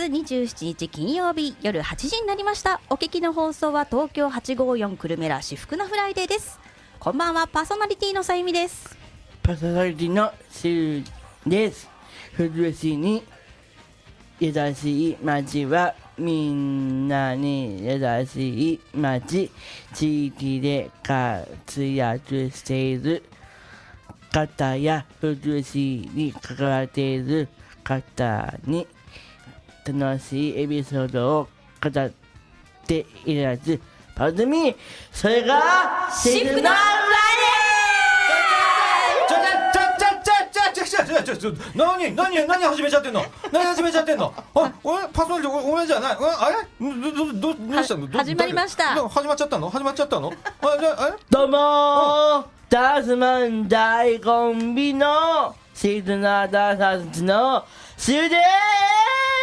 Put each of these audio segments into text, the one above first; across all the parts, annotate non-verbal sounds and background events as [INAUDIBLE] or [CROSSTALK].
月27日金曜日夜8時になりましたお聞きの放送は東京854くるめラしふくなフライデーですこんばんはパーソナリティのさゆみですパーソナリティのシュウです。古市に優しい街はみんなに優しい街。地域で活躍している方や古市に関わっている方に楽しいエピソードを語っているやつ番組それがシグナルラちょちょ何何何始めちゃってんの何始めちゃってんのあパソごめんじゃないあれどどどうしたの始まりました始まっちゃったの始まっちゃったのあじゃ、えどうもダースマン大コンビのシグナルダーサーズのシューです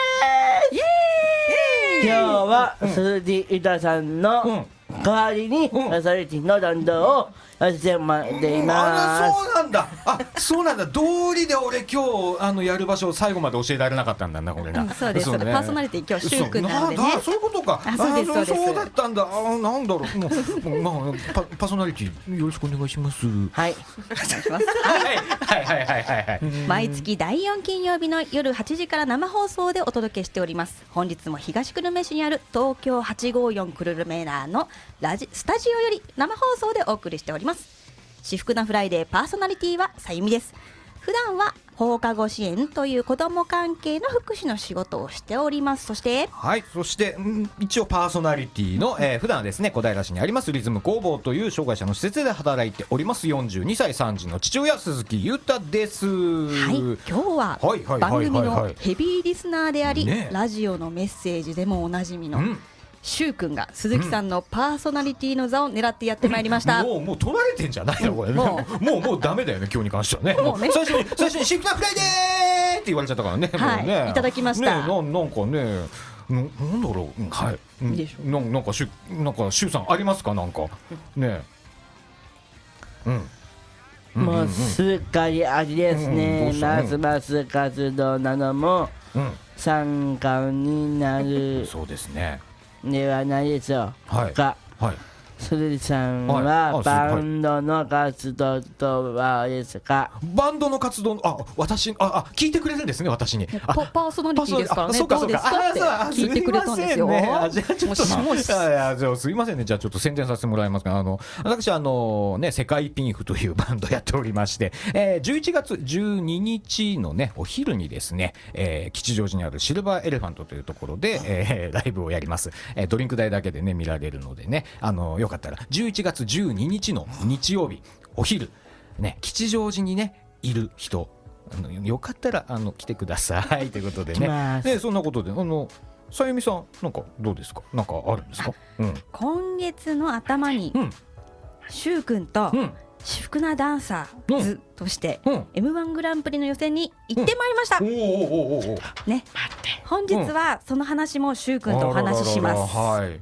今日は鈴木ゆたさんの代わりにうん。パーソナリティの弾道をやってもらっていあまそうなんだ。あそうなんだ。道理で俺今日あのやる場所を最後まで教えられなかったんだなこれな、うんそうです。パーソナリティ今日シュウ君なので。ねそうそういうことか。あそうですそうです。そうだったんだ。あなんだろう。もうもうまあパパーソナリティよろしくお願いします。はい。はい。はいはいはいはいはい。毎月第4金曜日の夜8時から生放送でお届けしております。本日も東久留米市にある東京854久留米ナーのラジスタジオより生放送でお送りしております。至福なフライデーパーソナリティはさゆみです。普段は放課後支援という子ども関係の福祉の仕事をしております。そしてはい、そして、うん一応パーソナリティの、えー普段はですね小平市にありますリズム工房という障害者の施設で働いております。42歳3児の父親鈴木裕太です。はい、今日は番組のヘビーリスナーであり、ね。ラジオのメッセージでもおなじみの、うんしゅうくんが鈴木さんのパーソナリティの座を狙ってやってまいりました。もうもう取られてんじゃないのこれ、ももうもうもうダメだよね今日に関してはね。もうね。最初に最初にシフトフライデーって言われちゃったからね。はい。ね。いただきました。ねなんなんかね。ななんだろう、うんはい、うん。いいでしょなんなんかしゅなんかしゅうさんありますか？なんか。ね。うん。うん。もうすっかり味ですね。ますます活動などもうん。参加になる。そうですねではないでしょはい。うかはい鈴木さんはバンドの活動とはですか？バンドの活動あ私ああ聞いてくれるんですね私に。あパパーソナリティですか？らね、あそうかどうですか？ってあ聞いてくれたんですよ。すいませんね。あじゃあちょっともしもし。いやいやじゃあすいませんね。じゃあちょっと宣伝させてもらいますがあの私あのね世界ピンフというバンドやっておりまして、えー、11月12日のねお昼にですね、えー吉祥寺にあるシルバーエレファントというところで、えーライブをやります、えードリンク代だけでね見られるのでねあのよかったら11月12日の日曜日お昼ね吉祥寺にねいる人あのよかったらあの来てくださいということでね。すでそんなことであのさゆみさんなんかどうですか？なんかあるんですか？うん今月の頭に、うんしゅうくんとうん至福なダンサーズとして、うん。M1 グランプリの予選に行ってまいりました。おーおーおーおーおね、本日はその話もしゅうくんとお話しします。はい。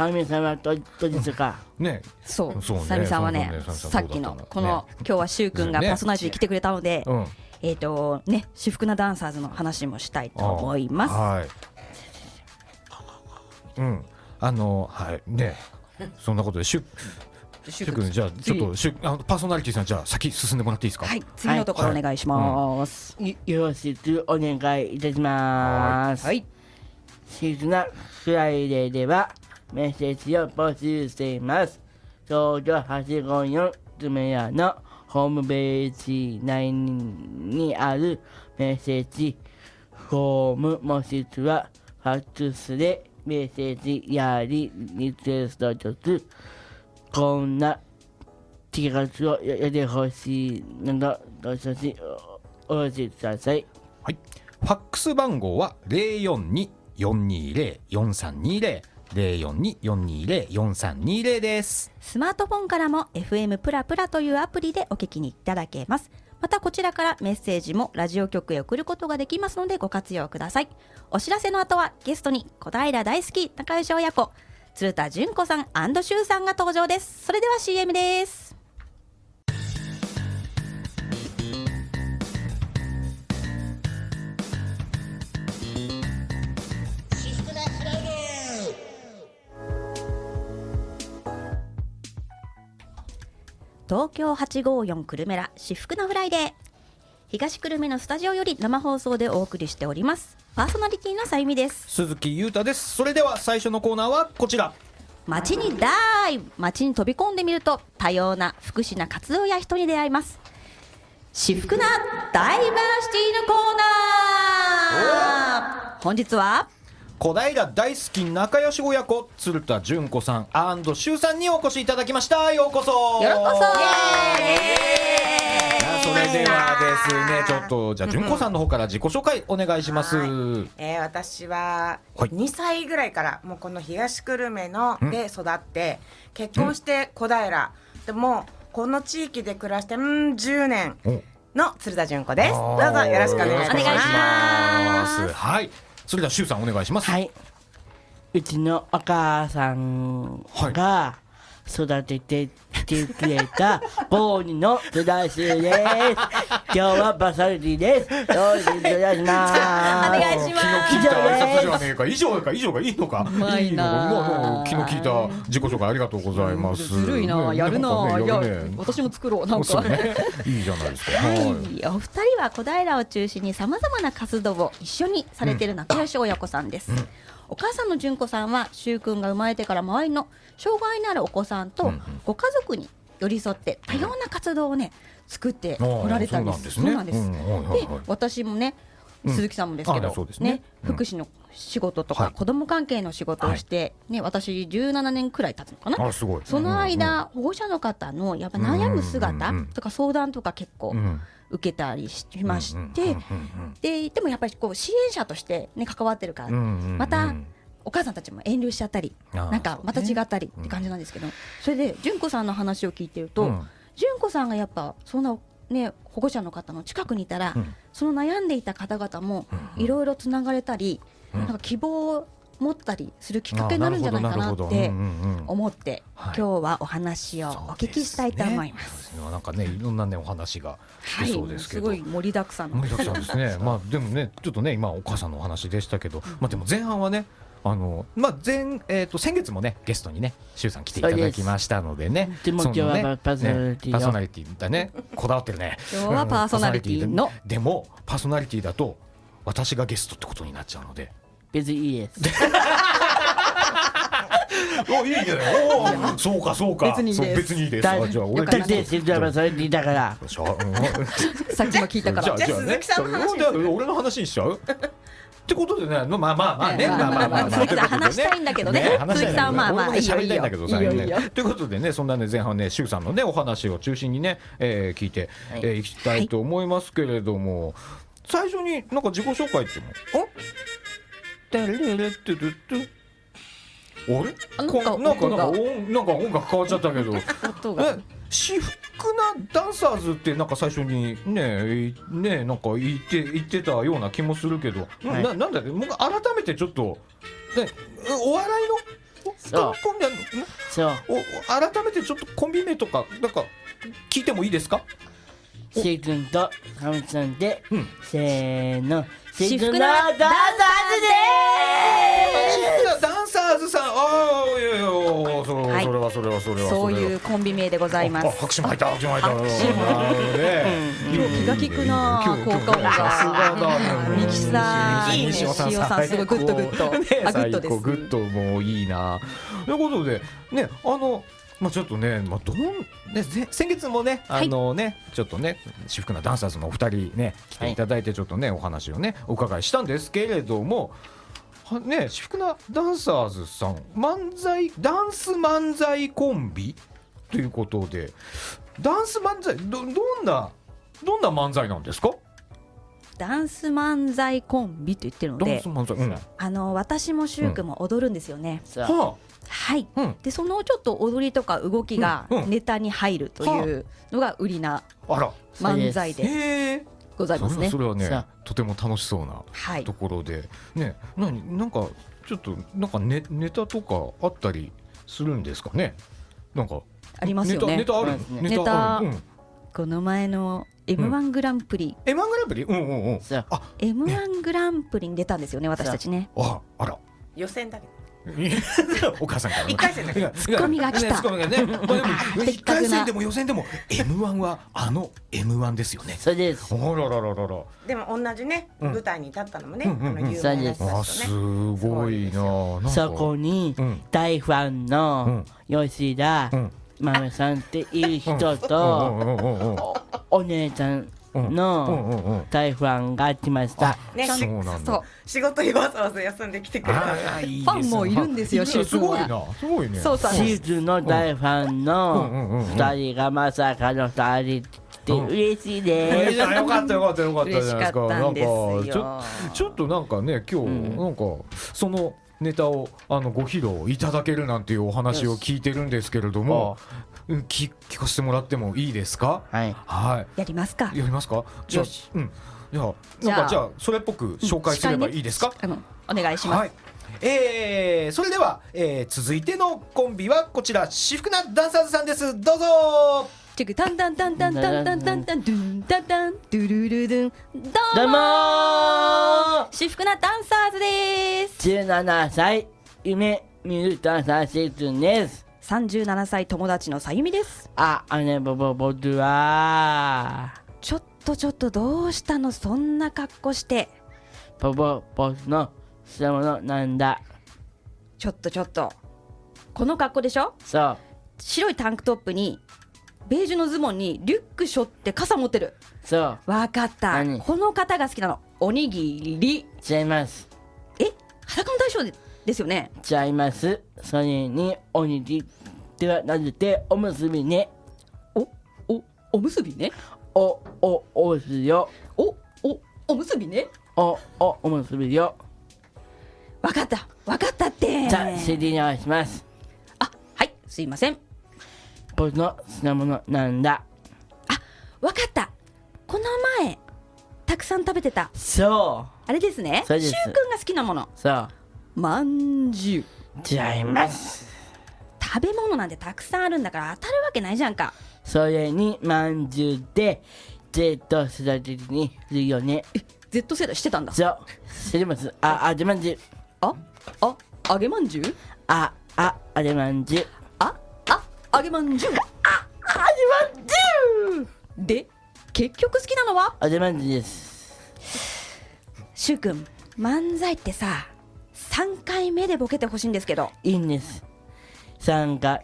サミさんはどどうですかね。そう、そうねさみさんはねさっきのこの、ね今日はしゅうくんがパねーソナリティ来てくれたので、うん。えっ、とね、至福なダンサーズの話もしたいと思います。はい。うん。あのはいね。そんなことでしゅしゅくんじゃあちょっとしゅあのパーソナリティさんじゃあ先進んでもらっていいですか？はい、次のところお願いします。よよろしくお願いいたします。はい、しふくなフライデーではメッセージを募集しています。東京854くるめラのホームページ内にあるメッセージフォームもしくはファックスでメッセージやりリクエスト曲こんな T シャツをやってほしいなどどしどしお寄せください。はい。ファックス番号は零四零四二四二零四三二零です。スマートフォンからも FM プラプラというアプリでお聞きにいただけます。またこちらからメッセージもラジオ局へ送ることができますのでご活用ください。お知らせの後はゲストに小平大好き仲良し親子鶴田純子さん周さんが登場です。それでは CM です。東京854くるめラしふくなフライデー。東久留米のスタジオより生放送でお送りしております。パーソナリティのさゆみです。鈴木裕太です。それでは最初のコーナーはこちら。街にダイ。ブ街に飛び込んでみると多様な福祉な活動や人に出会います。至福なダイバーシティのコーナー。本日は小平大好き仲良し親子鶴田純子さんアンドシュウさんにお越しいただきました。ようこそ。よろこそ。それではですねちょっとじゃあ純子さんの方から自己紹介お願いします、えー私ははい。2歳ぐらいからもうこの東久留米ので育って結婚して小平。でもうこの地域で暮らしてうん10年お。の鶴田純子です。どうぞよろしくお願いします。お願いします。はいそれではシュウさんお願いしますはい。うちのお母さんが育ててきてくれた [LAUGHS] 高2の津田修です。今日はバサルティです。よろしくお願いします。お願いします。昨日聞いた挨拶じゃねえか。以上か。以上がいいのか。まいなのか。もう昨日聞いた自己紹介ありがとうございますずるいな、ねやるな、いや私も作ろうなんか、いいじゃないですか。はい、はいお二人は小平を中心にさまざまな活動を一緒にされている仲良し親子さんです、お母さんの純子さんは柊君が生まれてから周りの障害のあるお子さんとご家族に寄り添って多様な活動をね作っておられたんです。そうなんですね。そうなんで私もねうん。鈴木さんもですけあど、ね。うん。福祉の仕事とはい。か子ども関係の仕事をして、ね、私17年くらい経つのかな。その間、保護者の方のやっぱ悩む姿とか相談とか結構うん受けたりしましうんて、うんででもやっぱりこう支援者として、ね、関わってるから、またお母さんたちも遠慮しちゃったり、なんかまた違ったりって感じなんですけど、それで純子さんの話を聞いてると、うん。純子さんがやっぱそんな、ね、保護者の方の近くにいたら、うん。その悩んでいた方々もうんいろいろつながれたり、うん。なんか希望を持ったりするきっかけになるんじゃないかなって思って、はい今日はお話をお聞きしたいと思います。すねなんかねいろんなねお話がはい、聞けそうですけど、ごい盛りだくさんの盛りだくさんですね。[LAUGHS] まあでもねちょっとね今お母さんのお話でしたけど、まあでも前半はね。あのまあ前えっ、と先月もねゲストにねシュウさん来ていただきましたのでね。でも今日はパーソナリティをねパーソナリティだねこだわってるね。今日はパーソナリティのうんでもパーソナリティだと私がゲストってことになっちゃうので。別にいいです。おいいね。おーそうかそうか。別にいいです別にいいです。じゃあ俺だって知ってばそれでだから。さっきも聞いたから。じゃあ鈴木さんの話俺の話にしちゃうってことでね、まあまあまあね、まあまあまあ鈴木さん話したいんだけどね鈴木さんまあまあねいいよ喋りたいんだけどさということでね、そんなね前半ね、周さんのねお話を中心にね、えー聞いていえいきたいと思いますけれども、最初になんか自己紹介っても、お、てれれってるって。あれ？あこなんかなんか音なんか音楽変わっちゃったけど。音が。え私服なダンサーズってなんか最初にねいねなんか言って言ってたような気もするけど、はい。ななんだっけもう改めてちょっと、ね、お笑いのそう。コンビそう。おお改めてちょっとコンビ名とかなんか聞いてもいいですか？シー君とハムさんで、うん。せーの。至福のダンサーズでダンサーズさん。ああいやいやそれ,、はい。それはそれはそれは。そういうコンビ名でございます。あ拍手も入った。拍手も入った。今日気が利くな効果音がさすがだね。ミキサーいいね西尾さんすごいグッドグッドねあグッドです。グッドもういいな。ということでねあのまあちょっとね、まあ、どんねぜ先月もねあのね、ちょっとねしふくなダンサーズのお二人ね来ていただいてちょっとね、お話をねお伺いしたんですけれどもはねしふくなダンサーズさん漫才ダンス漫才コンビ？ということでダンス漫才どどんなどんな漫才なんですか？ダンス漫才コンビと言ってるのでダンス、漫才、うん、はあの私もシュウ君も踊るんですよね。そう。あはい。うん。でそのちょっと踊りとか動きがうん。うん。ネタに入るというのが売りなあら。漫才でございますね。そ。れはねとても楽しそうなはい。と。ころで、ね何なんかちょっとなんかネネタとかあったりするんですかね？なんかありますよね。ネタネタある？そうですね。ネタうん。この前の M1 グランプリ、M1 グランプリ？うんうんうん。あ M1 グランプリに出たんですよね私たちね。ああら。予選だけ [LAUGHS] お母さんから一回戦だけど。ツッコミが来た。ツッコミがね、[LAUGHS] 一回戦でも予選でも M1 はあの M1 ですよね。そうです。あららららら。でも同じね、うん。舞台に立ったのもね、うんうんうん。あの有名な人あたちす。ごいなそこにうん。大ファンの吉田うん。豆さんっていう人うん。とお姉ちゃんの大ファンが来ました。ね、そうしなんだそう。仕事にわざわざ休んできてくれた。ファンもいるんですよすごいな。すごいね。そうそう。シーズンの大ファンのうん二人がまさかの二人って嬉しいえです。よかったよかったよかったじゃないですか。なんかちょよちょっとなんかね今日、うん。なんかそのネタをあのご披露いただけるなんていうお話を聞いてるんですけれども、うん聞聞かせてもらってもいいですか？はい。はやりますか。いやりますか？じゃあよし。うん。じゃあじゃあなんかじゃあそれっぽく紹介すればいいですか、あのお願いします、はい。えー、それでは、えー、続いてのコンビはこちら私服なダンサーズさんです。どうぞ。チェクタンタンタンタンタンタンタンタンドゥンタンタン。ドゥルルルン私服なダンサーズです。17歳夢見るダンサーシーズンです37歳友達のさゆみです。あ、あねぼぼぼドゥアちょっとちょっとどうしたのそんな格好して。ボボボスの品物なんだ。ちょっとちょっと。この格好でしょ？そう。白いタンクトップにベージュのズボンにリュック背負って傘持ってる。そう。わかった。何？この方が好きなの。おにぎり。違います。え？裸の大将でですよね？違います。それにおにぎりではなくておむすびね。おおおむすびね？おおおすよ。おおおむすびね？おおおむすびよ。わかった。わかったって。じゃあ CD にお願いします。あはい。すいません。僕の品物なんだ。わかった。この前たくさん食べてた。そあれですね。しゅうくんが好きなもの。うそう。まんじゅう。違います食べ物なんてたくさんあるんだから当たるわけないじゃんか。それにまんじゅうで Z 世代的にするよね。Z 世代してたんだ。そう。知ります？ああでまんじゅう。ああ揚げまんじゅう？あああでまんじゅう。ああ揚げまんじゅう？あ揚げまんじゅう！で結局好きなのは？あでまんじゅうです。しゅうくん漫才ってさ3回目でボケてほしいんですけど。いいんです参加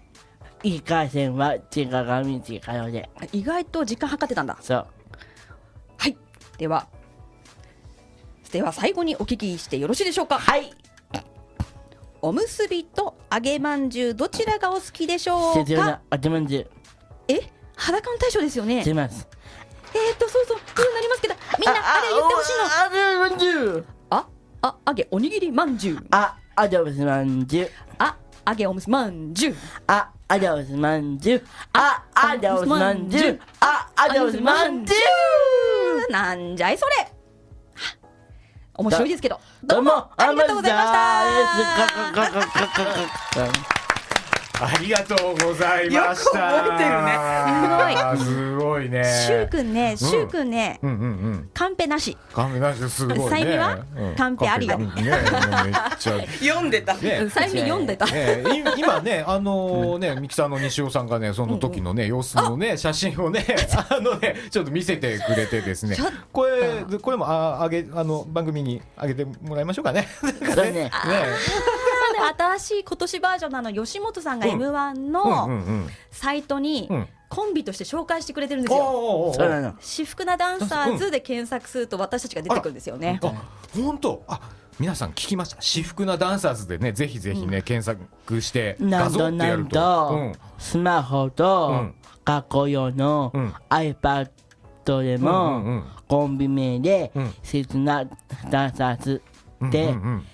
一回戦は時間が短いので。意外と時間計ってたんだ。そう。はい。ではでは最後にお聞きしてよろしいでしょうか。はい。おむすびと揚げまんじゅうどちらがお好きでしょうか？必要なあでまんじゅう。え？裸の大将ですよね？えー、っとそうそう。そうなりますけどみんなあれ言ってほしいの。あでまんじゅう。あ？あ揚げおにぎりまんじゅう。ああでまんじゅうあ揚げおむすまんじゅう。ああでまんじゅう。ああでまんじゅう。ああでまんじゅう。なんじゃいそれ。は面白いですけど。どうもありがとうございましたありがとうございました。よく覚えてるね。すごい。ね。しゅうくんねしゅうくんねうんうんうん。カンペなし。カンペなしですごいね。さゆみはうんカンペありよカンペねめっちゃ。読んでた。ね。さゆみ読んでた。今ね、あのね、ミキサーの西尾さんがね、その時のね、様子のね、写真をね、[LAUGHS] あのね、ちょっと見せてくれてですね。これ、これも、あ、あげ、あの、番組にあげてもらいましょうかね。ね [LAUGHS] で新しい今年バージョンのあの吉本さんがうん。m 1うんうのんうん。サイトにうん。コンビとして紹介してくれてるんですよ。私服なダンサーズで検索すると私たちが出てくるんですよね。あ、本当？あ、皆さん聞きました。私服なダンサーズでね、ぜひぜひね、検索して画像なんとなんってやると。うんとスマホうとん。学校用のうん。iPad でうんうんうもん。コンビ名でうん。切なダンサーズでうんうん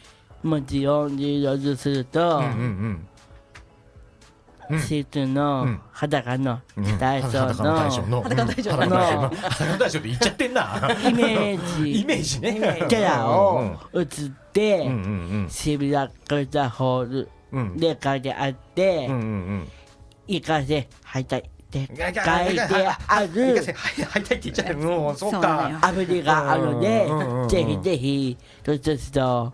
文字を入力するとうんうんうん。うん。切うのん。裸のうん。大将裸の大将の。の裸の大将。裸の大将。の裸の大将って言っちゃってんな。イメージ。イメージね。キャラを映っうんてうんうん渋谷クルタホールうん。で書いてあってうんうんうん。行かせ敗退って書いてある。いかせはいはいたいって言っちゃってもうそうか。アプリがあるのでうんうんうんうん。ぜひぜひどしどしと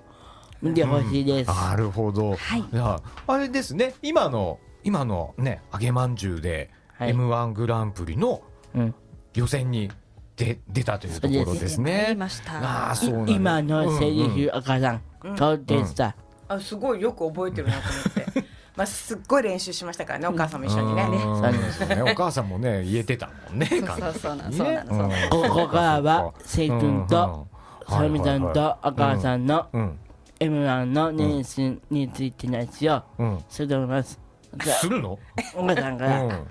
見てほしいです。なるほど。はい。やあれですね。今の今のね揚げまんじゅうではい。M1 グランプリのうん。予選に出出たというところですね。り。ました。ああそう今のセリうんうんフ、赤さん、どうでした、あすごいよく覚えてるなと思って。[LAUGHS] まあすっごい練習しましたからねお母さんも一緒にね。ね。[LAUGHS] お母さんもね言えてたもんね。そうそうそうなのここからは、せい君と、さみちゃん。とお母さんのうん M1 の年収についての話をうん。すると思います。じゃあ。するの？お母さんかうら、ん。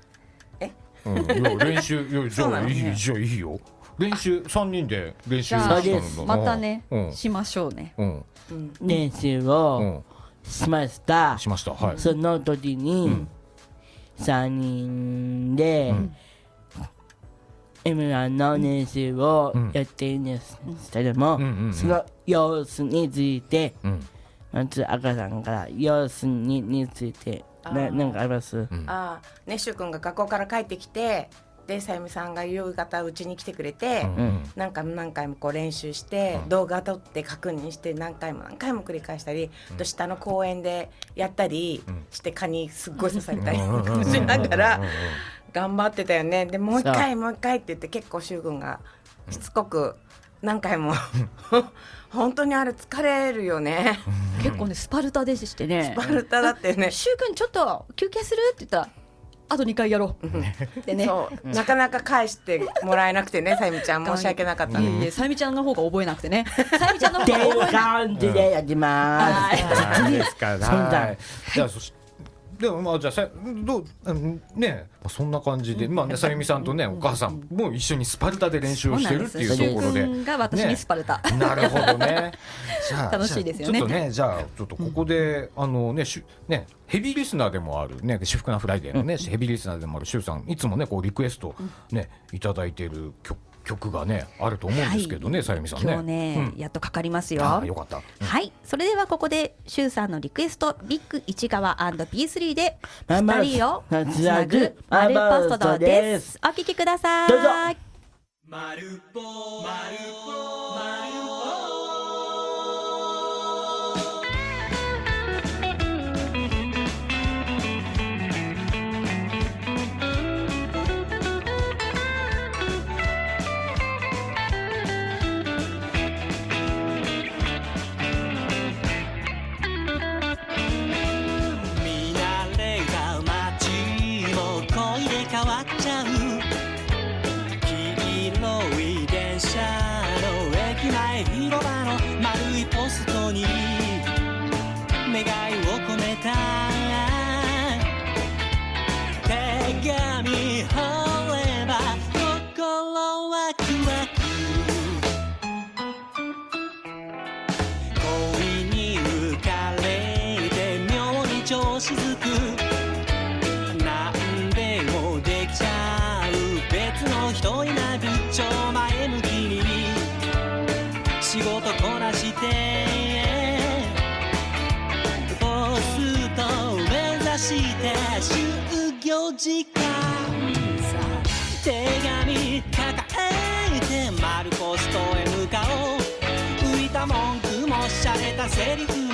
えうん。いや練習いやじゃあそうなのいいじゃあいいよ。練習三人で練習じゃあそうです。またねうん。しましょうね。うん。練習うをん。しました。しました。はい。その時に、3人で、M1 の練習をやっているんですけれども、うんうんうん。その様子について、うん。まず赤さんから様子にについてななんかあります、ん。ああねしゅうくんが学校から帰ってきてでさゆみさんが夕方うちに来てくれて、うん何回も何回もこう練習して、動画撮って確認して何回も何回も繰り返したり、あと下の公園でやったりして蚊にすっごい刺されたりうんうんうんうんしながら頑張ってたよね。でもう一そ回もう一回って言って結構しゅうくんがしつこく何回も [LAUGHS] 本当にあれ疲れるよね。[LAUGHS] 結構ねスパルタでしてね。スパルタだってね。しゅうくんちょっと休憩するって言ったらあと2回やろう。ってね。そう。なかなか返してもらえなくてねさゆみちゃん。[LAUGHS] 申し訳なかったいねさゆみちゃんの方が覚えなくてね。さゆみちゃんの方が覚えな感じでやります。そうですか。そんなはい。じゃあそしでもまあじゃあさどううんねまあそんな感じでまあねさゆみさんとねお母さんも一緒にスパルタで練習をしてるっていうところで。が私にスパルタ、なるほどね。[LAUGHS] じゃあ楽しいですよね。ちょっとねじゃあちょっとここであのねしゅねヘビーリスナーでもあるね私服なフライデーのねヘビーリスナーでもあるしゅうさんいつもねこうリクエストねいただいている曲曲がねあると思うんですけどねさゆみさんね。今日ね、うん。やっとかかりますよ。よかった。はい。それではここでしゅうさんのリクエストビッグ市川 &P3 で二人をつつなぐマルパストドでです。すお聞きください。どうぞ。見に調子づくなんでもできちゃう別の人になる超前向きに仕事こなしてポスト目指して就業時間さ手紙抱えて丸ポストへ向かおう浮いた文句も洒落たセリフ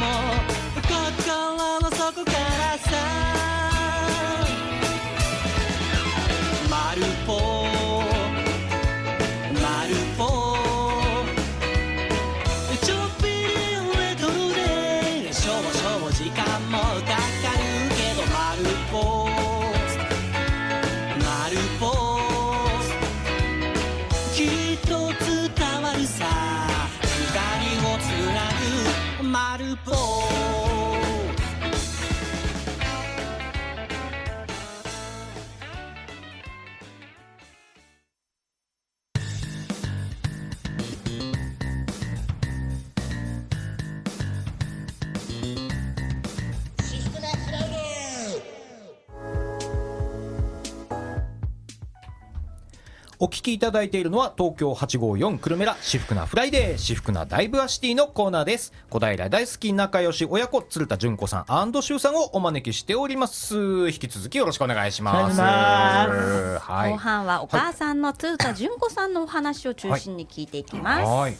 お聞きいただいているのは東京854くるめラしふくなフライデーしふくなダイブアシティのコーナーです。小平大好き仲良し親子鶴田純子さんシュウさんをお招きしております。引き続きよろしくお願いします。はい。後半はお母さんの鶴田純子さんのお話を中心に聞いていきます、はい。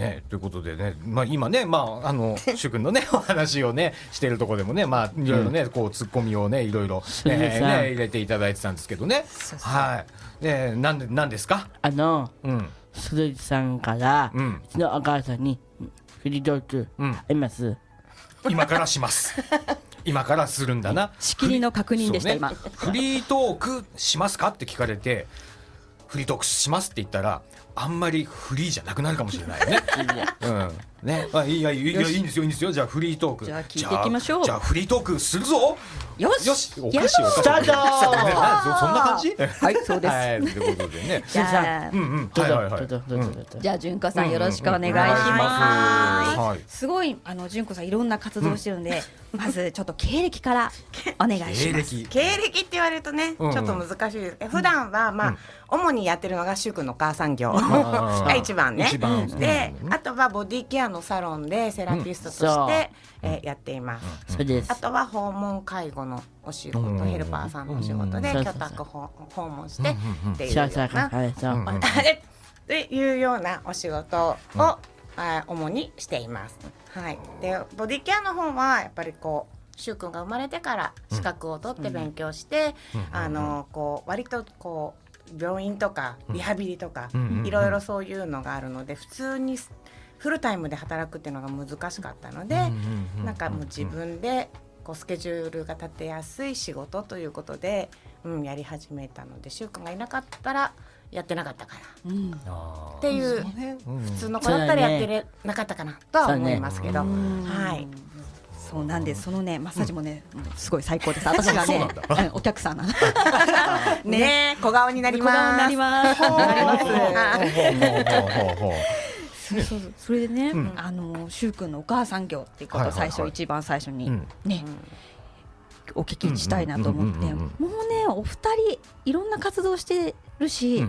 ね、ということでね、まあ、今ね、まあ、あの、[LAUGHS] シュウくんのね、お話をね、しているところでもね、まあ、いろいろね、こう、ツッコミをね、いろいろ、えーねね、入れていただいてたんですけどね。はい。ね、なんで、なんですか？あのうん。鈴木さんから、ううんちのお母さんにフリートークうんあります、今からします。[LAUGHS] 今からするんだな。仕切りの確認でした、ね今。フリートークしますか？って聞かれて。フリートークしますって言ったら、あんまりフリーじゃなくなるかもしれないよね。うん。ね、[LAUGHS] あ、いいや、いいや、いいんですよ、いいんですよ。じゃあ、フリートーク。じゃあ聞いていきましょうじゃあ、じゃあフリートークするぞ。よしよし、おかしい、おかしい。スタートそ [LAUGHS] そんな感じ？はい、そうです。はい、ということでね。[LAUGHS] じゃあうん、うん、はい、はい、はい。じゃあ純子さんよろしくお願いしまますはいす。すごいあの純子さんいろんな活動をしてるんで、まずちょっと経歴からお願いし経ます。歴。経歴って言われるとね、うんうんちょっと難しいです。え普段はまあ、うん主にやってるのが柊君のお母さん業が一番ね。一番で、うんあとはボディケアのサロンでセラピストとして、そう。えーやっています。そうです。あとは訪問介護のお仕事、うん。ヘルパーさんのお仕事でうん。居宅訪訪問してっていうようなっていうようなお仕事を、うんあー主にしています。はい。でボディケアの方はやっぱりこう柊君が生まれてから資格を取って勉強して、うん。あのこう割とこう病院とかリハビリとか、うん。いろいろそういうのがあるので普通にフルタイムで働くっていうのが難しかったので、なんかもう自分でこうスケジュールが立てやすい仕事ということで、うん、やり始めたので柊君がいなかったらやってなかったかなうんっていう普通の子だったらやってれなかったかなとは思いますけど、うんはい。そうなんです。そのねマッサージもね、すごい最高です。私がねお客さんなの。ね小顔になり小顔にます。なります。なります。そうそうそう。それでね、うん。あの柊君のお母さん業っていうことを最初、一番最初にうん。ね、お聞きしたいなと思って、もうねお二人いろんな活動してるし、うん。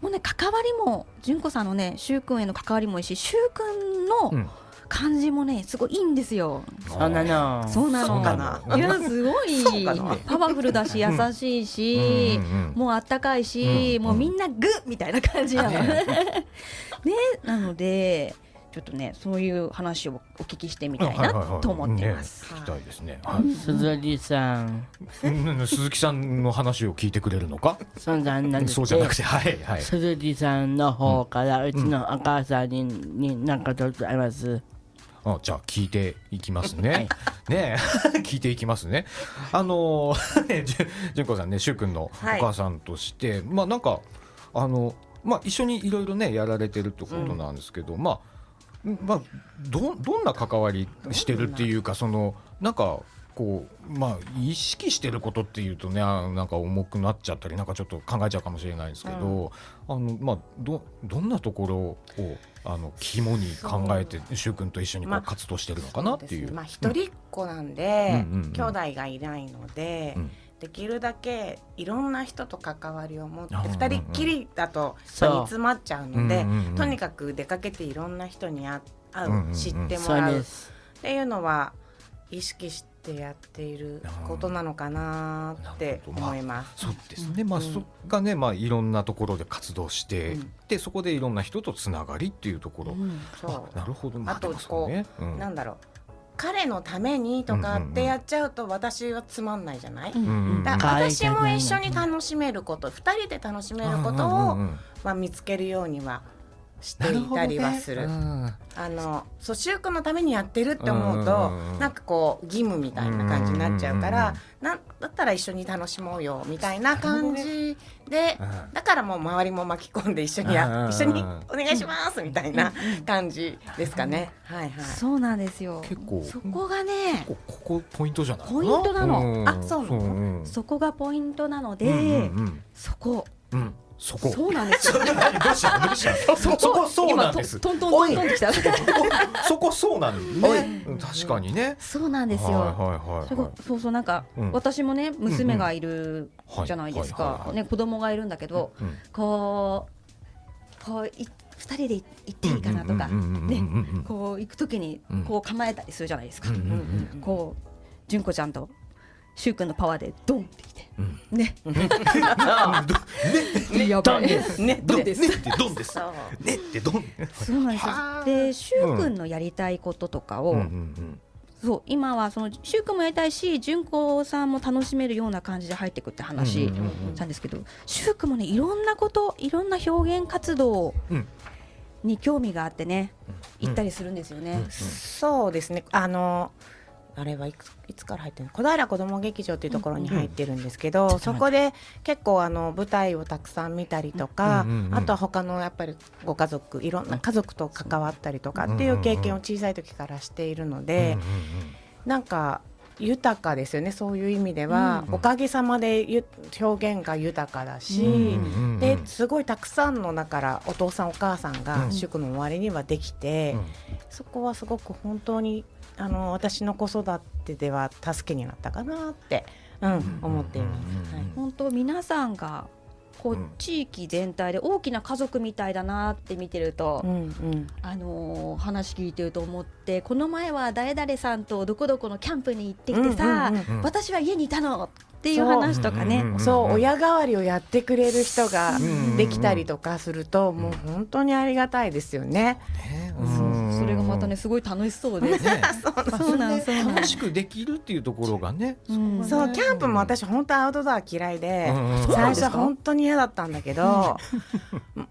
もうね関わりも純子さんのね柊君への関わりもいいし柊君のうん感じもねすごいいいんですよ。そうなの。そうなの。かないやすごい。パワフルだし優しいし、もうあったかいし、うんもうみんなグッみたいな感じなの。ね。[LAUGHS] なのでちょっとねそういう話をお聞きしてみたいなと思っています。ね聞きたいですね。はい。鈴木さん。うん鈴木さんの話を聞いてくれるのか？そうじゃなくて、はいはい。鈴木さんの方からうちのお母さんに,、に何かちょっとありますあじゃあ聞いていきますね。ねえ [LAUGHS] 聞いていきますね。あのー [LAUGHS] 純子さんね、しゅうくんのおはい母さんとして、まあなんかあのまあ一緒にいろいろねやられてるってことなんですけど、まあまあどどんな関わりしてるっていうかそのなんか。こうまあ、意識してることっていうとねあなんか重くなっちゃったりなんかちょっと考えちゃうかもしれないですけど、あのまあ、どどんなところをあの肝に考えて柊君と一緒にこまあう活動してるのかなっていう。そですね。まあ一人っ子なんで、うん。うん。うん。うん兄弟がいないので、うん。できるだけいろんな人と関わりを持ってあー二人っきりだと煮詰まっちゃうので、うんうんうんとにかく出かけていろんな人に会会う、うんうんうん。知ってもらう。っです。ていうのは意識してやっていることなのかなって思います。そうですね、まあ、そがね、まあ、いろんなところで活動して、うん。で、そこでいろんな人とつながりっていうところ。うんそう。あなるほど、まあとでもそうね。うん。なんだろう。彼のためにとかってやっちゃうと私はつまんないじゃない、うんうんだうん。私も一緒に楽しめること二人で楽しめることを、うんうんうん。まあ、見つけるようにはしていたりはする。なほどね。あのそう習君のためにやってるって思うと、うん。うんうんなんかこう義務みたいな感じになっちゃうから、うんうんなんだったら一緒に楽しもうよみたいな感じで、うん。だからもう周りも巻き込んで一緒にや、うん一緒にお願いしますみたいな感じですかね。はいはい。そうなんですよ。結構。そこがね、こここポイントじゃない？ポイントなの。ん。あそうなの。んそこがポイントなので、うんうんそこ。うんうんそこ。そうなんですよ。どうしたどうしたそそこそうなんです。今トントントントンってきた。そこそうなんだね。うん確かにね。そうなんですよ。はいはいはいそうそうなんか、うん。私もね娘がいるはいじゃないですはいはいはいかね子供がいるんだけど、うん。こうこうい二人で行っていいかなとかうんうんうんうんねうんうんこう行くときにうん。こう構えたりするじゃないですか、うんうんうん。こう純子ちゃんとしゅうくんのパワーでドンってきて、ね。ね。[LAUGHS] やばい。です。ね。どんです。ねってどんですねってどんそうなんですでしゅうくんのやりたいこととかを、そう今はそのしゅうくんもやりたいし純子さんも楽しめるような感じで入ってくって話うんうんうんしたんですけどしゅうくんもねいろんなこといろんな表現活動うんに興味があってね、うん。行ったりするんですよね。そうですね。あのあれはいついつから入ってるの？小平子ども劇場っていうところに入ってるんですけど、そこで結構あの舞台をたくさん見たりとか、うんうんうんあとは他のやっぱりご家族いろんな家族と関わったりとかっていう経験を小さい時からしているので、うんうんなんか豊かですよねそういう意味では、うんおかげさまでゆ表現が豊かだし、うんうんうんですごいたくさんのだからお父さんお母さんうん。が祝の終わりにはできて、うん。そこはすごく本当にあの私の子育てでは助けになったかなって、うん思っています。はい。本当皆さんがこう、うん地域全体で大きな家族みたいだなって見てると、うんうん。あのー話聞いてると思ってこの前は誰々さんとどこどこのキャンプに行ってきてさ、うんうんうん。私は家にいたのっていう話とかね、うんそう親代わりをやってくれる人がうんできたりとかすると、もう本当にありがたいですよね。ね。そうそれがまたねすごい楽しそうで、ね。[LAUGHS] そうなんそうなん楽しくできるっていうところがね。うん。そうキャンプも私本当アウトドア嫌いで、最初本当に嫌だったんだけど、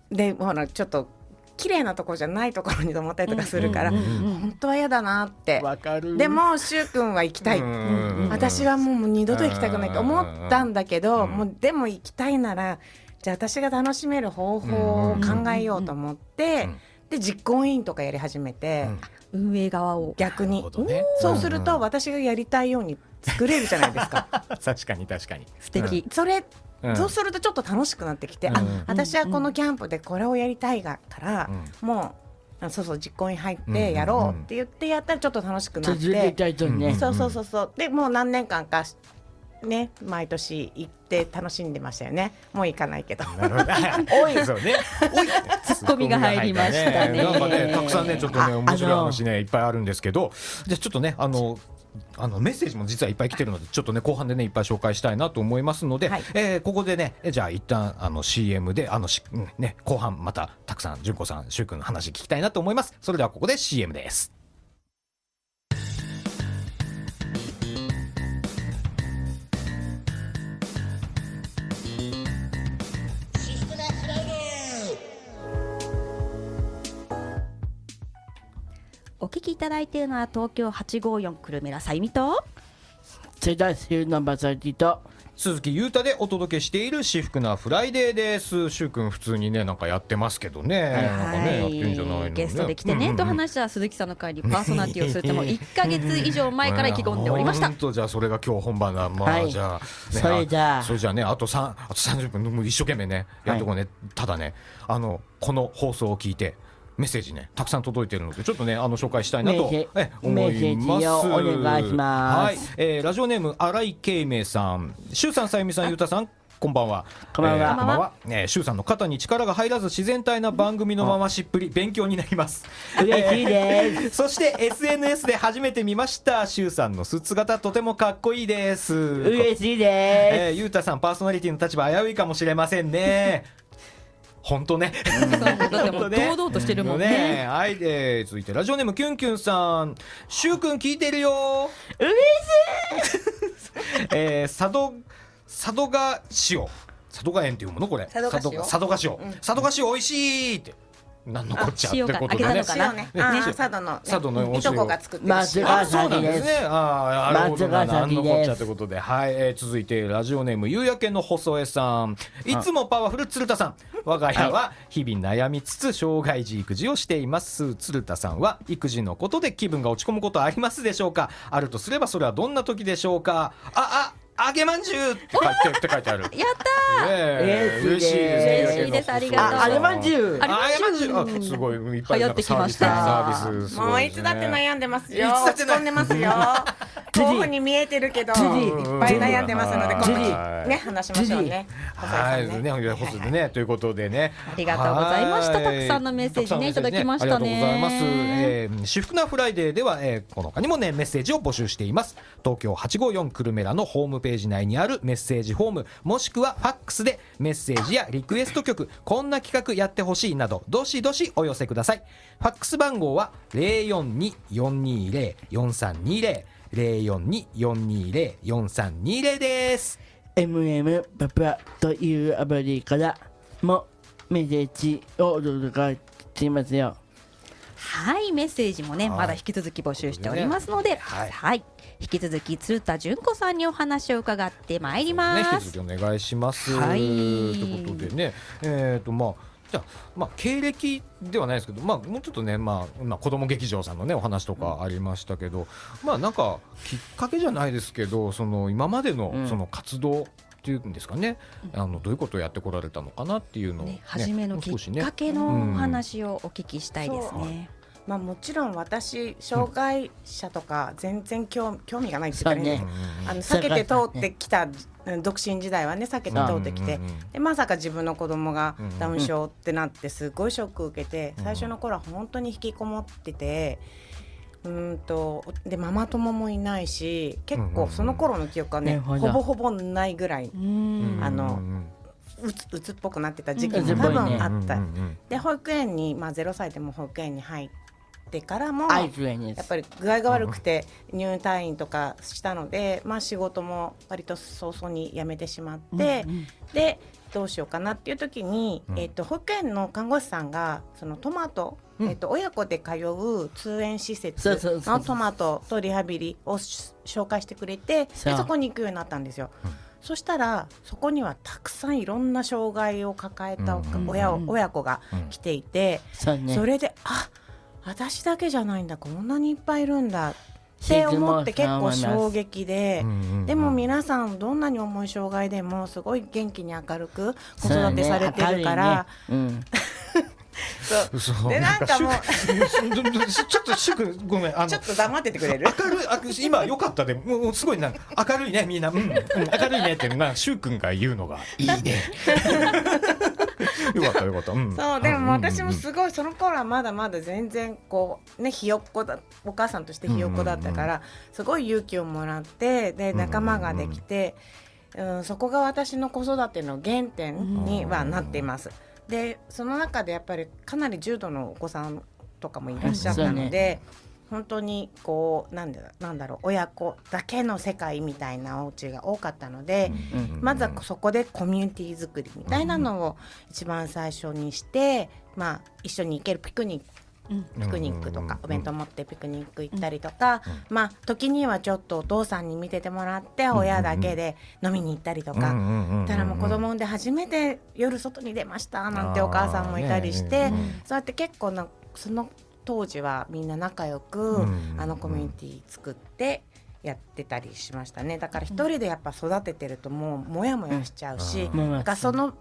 でほらちょっと綺麗なところじゃないところに泊まったりとかするから、うんうんうん本当は嫌だなって。わかる。でもしゅうくんは行きたい、うん私はもう二度と行きたくないと思ったんだけど、うんもうでも行きたいならじゃあ私が楽しめる方法を考えようと思って、うんで実行委員とかやり始めて、うん。運営側を。逆に。なるほどね。そうするとうん私がやりたいように作れるじゃないですか。[LAUGHS] 確かに確かに。素敵、それうん。そうするとちょっと楽しくなってきて、うん。あ私はこのキャンプでこれをやりたいがから、うもうあそうそう実行に入っうんてやろうって言ってやったらちょっと楽しくなって、続けたいとね、うんそうそうそう。そうでもう何年間かね毎年行って楽しんでましたよね。もう行かないけど。なるほど。[LAUGHS] おい。そうね。おいツッコミが入りましたね。なんかねたくさんねちょっとねあ面白い話ねいっぱいあるんですけど。じゃあちょっとねあのあのメッセージも実はいっぱい来てるのでちょっとね後半でねいっぱい紹介したいなと思いますので、はい。えーここでねえじゃあ一旦あの CM であのし、うんね後半またたくさん純子さんしゅうくんの話聞きたいなと思います。それではここで CM ですお聞きいただいているのは東京854久留米らさゆみと世代数のバサティと鈴木優太でお届けしている私服なフライデーです。しゅうくん普通にねなんかやってますけどね、なんかねやってんじゃないのね。ゲストで来てね、うんうんうんと話した鈴木さんの会にパーソナリティをするってもう1か月以上前から意気込んでおりました。[LAUGHS] 本当じゃあそれが今日本番だまあ、はい。じゃあ、ねそれじゃあ。それじゃあねあと三あと30分もう一生懸命ねやっとこうね、ただねあのこの放送を聞いてメッセージねたくさん届いてるのでちょっとねあの紹介したいなと思いますメッセージをお願いしますはい、えーラジオネーム新井慶明さん周さんさゆみさんゆうたさんこんばんは。こんばんはえーこんばんは。えー、周さんの肩に力が入らず自然体な番組のまましっぷり勉強になります。嬉しいです [LAUGHS] そして SNS で初めて見ました。シュウさんのスーツ型とてもかっこいいです。嬉しいでえー、ゆうたさんパーソナリティの立場危ういかもしれませんね。本当ね。だってもう堂々としてるもんね。はい、えー、続いてラジオネームキュンキュンさん。シュウくん聞いてるよ。嬉 [LAUGHS] えー、佐渡佐渡が塩。佐渡が園っていうものこれ。佐渡が塩。佐渡が塩。佐渡が塩美味しいってなんのこっちゃってことでね。佐渡のね。佐渡のお塩いとこが作ってる。松塩あそうなんです。先ね。ああ。松ヶ崎ですなんのこっちゃってことで、はい、えー続いてラジオネーム夕焼けの細江さん。いつもパワフル鶴田さん。我が家は日々悩みつつ障害児育児をしています。鶴田さんは育児のことで気分が落ち込むことはありますでしょうか。あるとすればそれはどんな時でしょうか。ああ。揚げまんじゅうって書いてって書いてある。ね [LAUGHS] やったえ嬉しい。です嬉しいです。ありがとう。ああれまんじゅう。揚げまんじゅう。あすごい。いっぱい流行ってきました。もういつだって悩んでますよ。いつだんでますよ。候補に見えてるけど。いっ次。ぱい悩んでますので次。今度はいね話しましょうね。はい、ね、ね、ホスでね、ということでね。ありがとうございました。はたくさんのメッセージね。いただきましたね。ありがとうございます。えー、しふくなフライデーでは、えー、この他にもね、メッセージを募集しています。東京854くるめラのホームページ内にあるメッセージフォーム、もしくはファックスでメッセージやリクエスト曲、こんな企画やってほしいなど、どしどしお寄せください。ファックス番号は042-420-4320。042-420-4320です。MM パパというアプリからもメッセージをお届けしていますよ。はいメッセージもねはい。まだ引き続き募集しておりますので、はい。はい、引き続き鶴田純子さんにお話を伺ってまいります。お願いします。はい。ということでね、えっ、とまあ。じゃあまあ、経歴ではないですけど、まあ、もうちょっとね、まあ、まあ子供劇場さんのねお話とかありましたけど、まあなんかきっかけじゃないですけどその今までのうん。その活動っていうんですかね、あのどういうことをやってこられたのかなっていうのを、ねね、初めのきっかけのお話をお聞きしたいですね。まあもちろん私障害者とか全然興興味がないって言ったらねあの避けて通ってきたうん独身時代はね避けて通ってきてうん。うんうんでまさか自分の子供がうんダウン症ってなってすごいショック受けてうん最初の頃は本当に引きこもってて。うーんとでママ友もいないし結構その頃の記憶はね、ほぼほぼないぐらいうん。あのうつうつっぽくなってた時期うんも多分あった、うんうんで保育園に、まあ、0歳でも保育園に入ってからも。やっぱり具合が悪くて入退院とかしたので、まあ、仕事も割と早々に辞めてしまって、でどうしようかなっていう時に、うん。えっと保育園の看護師さんがそのトマト、うん。えっと親子で通う通園施設のトマトとリハビリをし紹介してくれてでそこに行くようになったんですよ。うん。そしたらそこにはたくさんいろんな障害を抱えたうん親,、うん親子が来ていて、それであ私だけじゃないんだこんなにいっぱいいるんだ。って思って結構衝撃で。でも皆さんどんなに重い障害でもすごい元気に明るく子育てされてるから、そう。嘘。でなんかもうちょっとしゅくごめん。あのちょっと黙っててくれる？明るいあ今良かったで。もうすごいなんか明るいねみんな、うん。うん、明るいねってなしゅうくんが言うのがいいね [LAUGHS] よかったよかった、うん、そうでも私もうん。すごいその頃はまだまだ全然こうねひよっこだお母さんとしてひよっこだったからすごい勇気をもらってで仲間ができて、うん、そこが私の子育ての原点にはなっています。でその中でやっぱりかなり重度のお子さんとかもいらっしゃったので。本当にこうなんだなんだろう親子だけの世界みたいなお家が多かったので、うんまずはそこでコミュニティ作りみたいなのを一番最初にして、まあ、一緒に行けるピクニックうんピクニックとうんかお弁当持ってピクニック行ったりとか、まあ時にはちょっとお父さんに見ててもらって親だけで飲みに行ったりとか。たらもう子供産んで初めて夜外に出ましたなんてお母さんもいたりして、そうやって結構なその当時はみんな仲良く、うんあのコミュニティ作ってやってたりしましたね。だから一人でやっぱ育ててるともうモヤモヤしちゃうし、うん。なんかその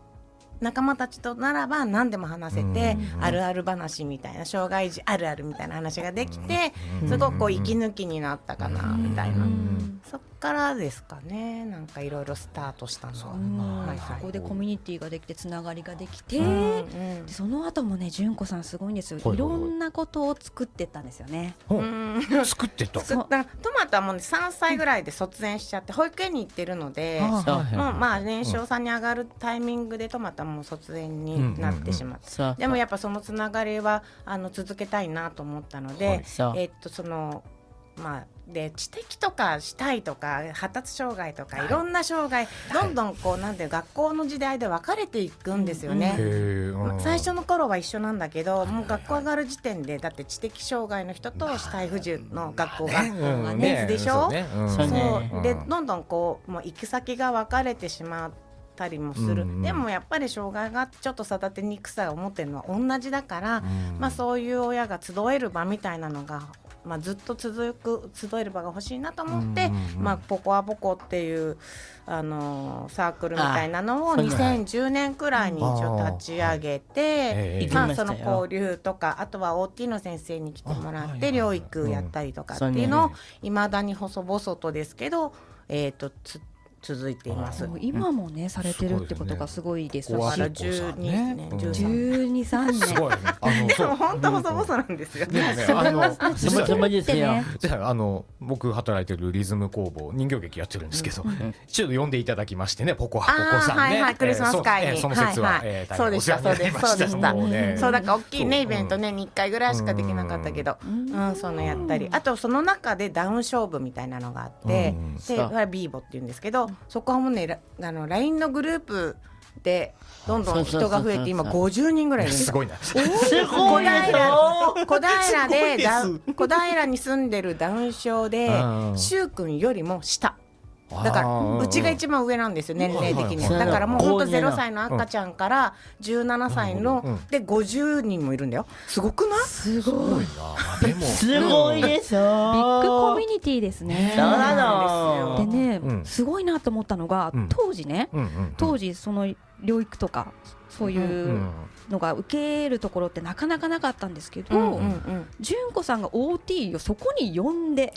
仲間たちとならば何でも話せて、うんあるある話みたいな障害児あるあるみたいな話ができて、うんすごくこう息抜きになったかなみたいな、うん。そっからですかね。なんかいろいろスタートしたのは。うんはいはい。そこでコミュニティができてつながりができて、うんうんでその後もね純子さんすごいんですよ、はいはいはい。いろんなことを作ってったんですよね。う。うん。ん作ってた？トマトはもうね3歳ぐらいで卒園しちゃって保育園に行ってるので、もうまあ年少さんに上がるタイミングでトマトはもう卒園になってしまって、そうでもやっぱそのつながりはあの続けたいなと思ったので、そうえっとそのまあで知的とかしたいとか発達障害とかい。ろんな障害、どんどんこうなんて学校の時代で分かれていくんですよね。うんま最初の頃は一緒なんだけどもう学校上がる時点でだって知的障害の人と視体不自由の学校がうん別でしょ？そうね。うん。そう。ね。そうでどんどんこうもう行き先が分かれてしまったりもする、うんうん。でもやっぱり障害がちょっと育てにくさを持ってるのは同じだから、うんまあ、そういう親が集える場みたいなのがまあ、ずっと続く集える場が欲しいなと思って、まあ、ポコアポコっていう、あのーサークルみたいなのをあそうなん2010年くらいに一応立ち上げて、ええまあ、その交流とかあとは OT の先生に来てもらって療育やったりとかってうんいうのをいまだに細々とですけど、えー、とつ続いています。そう。今もねされてるってことがすごいですしここはだからポコさん12ね年、うん。13 12、3すご年 [LAUGHS] でそう。も本当細々なんですよ。[LAUGHS] あのそもそもですよ。じゃああの僕働いてるリズム工房人形劇やってるんですけど、ちょっと呼んでいただきましてねポコハポコさんね、あーはいはいクリスマス会に。えーそえーその説は、そうでした大変お世話になりまそうでした。もうね。そうだから大きいねそう。イベントねに1回ぐらいしかできなかったけど、うん。そのやったり。あとその中でダウン勝負みたいなのがあって、うん。でビーボって言うんですけどそこはもうねラあの LINE のグループでどんどん人が増えて今50人ぐらいです。すごいな。すごいですよ。小平で小平に住んでるダウン症でうん。柊君よりも下だからうちが一番上なんですよ年齢的に。だからもうほんとそう0歳の赤ちゃんから17歳うんので50人もいるんだよ。すごくない？すすごごい。いなでもすごいですよ。ビッグコミュニティですね。そうなの。そうなんでね、うん。すごいなと思ったのが、うん。当時ね当時その療育とかそういううんのが受けるところってなかなかなかったんですけど、純子さんが OT をそこに呼んで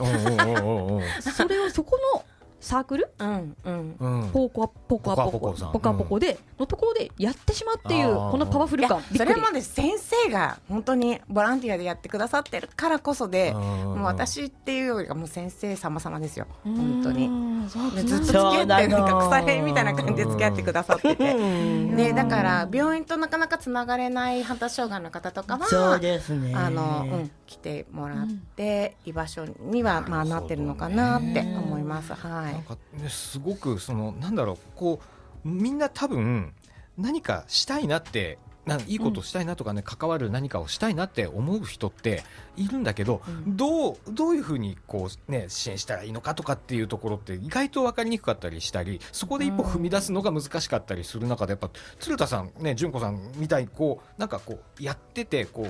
それをそこのサークル？うんうん。うん。ポコアポコアポコ。ポコアポコでのところでやってしまうっていうこのパワフルいや感それもです先生が本当にボランティアでやってくださってるからこそでうんもう私っていうよりかもう先生様々ですよ。本当に。うんそうでずっと付き合ってなんか腐れみたいな感じで付き合ってくださってて。うんね、だから病院となかなかつながれない発達障害の方とかはそうですね。あの、うん、来てもらって、居場所にはまあなってるのかなって思います。はい。なんかねすごくそのなんだろうこうみんな多分何かしたいなってなんいいことしたいなとかね、関わる何かをしたいなって思う人っているんだけど、どうどういうふうにこうね支援したらいいのかとかっていうところって意外と分かりにくかったりしたりそこで一歩踏み出すのが難しかったりする中でやっぱ鶴田さんね純子さんみたいにこうなんかこうやっててこ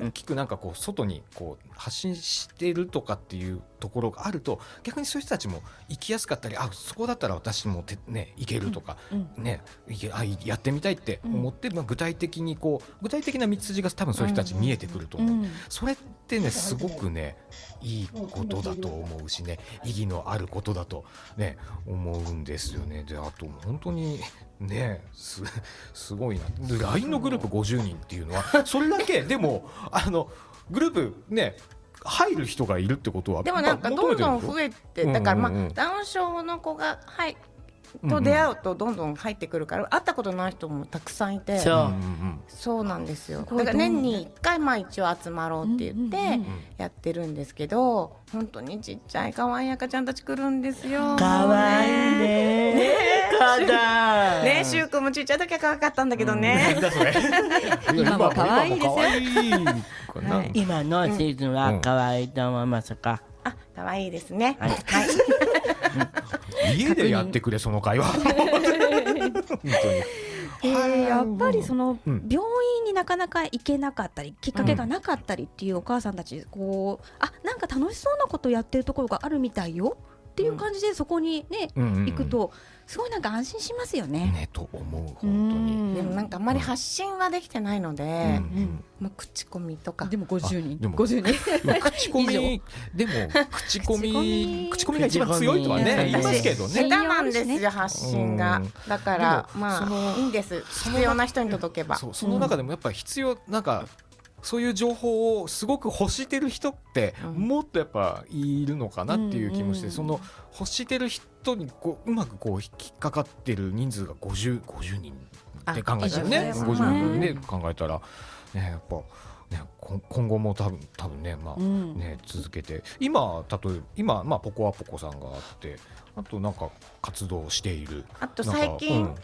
う大きくなんかこう外にこう発信してるとかっていうところがあると逆にそういう人たちも行きやすかったりあそこだったら私もて、ね、行けるとか、ね、いけあやってみたいって思って、まあ、具体的にこう具体的な道筋が多分そういう人たち見えてくると思う、うんそれってねすごくねいいことだと思うしね意義のあることだとね思うんですよね。であと本当にねすすごいな。で LINE のグループ50人っていうのはそれだけでもあのグループね入る人がいるってことはでもなんかどんどん増ええて、だからまうんうんうんあダウン症の子がはいと出会うとどんどん入ってくるから会ったことない人もたくさんいて。そうなんですよ。だから年に一回まあ一応集まろうって言ってやってるんですけど、本当にちっちゃい可愛い赤ちゃんたち来るんですよ。かわいいね。ねかだ。[LAUGHS] ね、しゅうくんもちっちゃい時は可愛かったんだけどね。なん [LAUGHS] 今も可愛いですよ。今のシーズンは可愛いと思いますか？あ、可愛いですね。はい。はい。[LAUGHS] 家でやってくれその会話。本当に。えーやっぱりそのうん。病院になかなか行けなかったりきっかけがなかったりっていうお母さんたちこうあなんか楽しそうなことやってるところがあるみたいよっていう感じでそこにねうん。うん。うん。行くとすごいなんか安心しますよね。ねと思う本当に。でもなんかあんまり発信はできてないので、うんまあ口コミとか。でも50人でも50人でも口コミでも口コミ口コミ。[LAUGHS] が一番強いとはね言いますけど下手ねなんですよ発信が。うん。だからまあいいんです。必要な人に届けば。その中でもやっぱり必要なんかそういう情報をすごく欲してる人ってうん。もっとやっぱいるのかなっていう気もして、うんその欲してる人にこううまくこう引っかかってる人数が 50, 50人って考えたらねあ50まあ人で考えたらねやっぱねこ今後も多分多分ねまあ、うん。ね続けて。今例えば今まあポコアポコさんがあってあとなんか活動している。あと最近、うん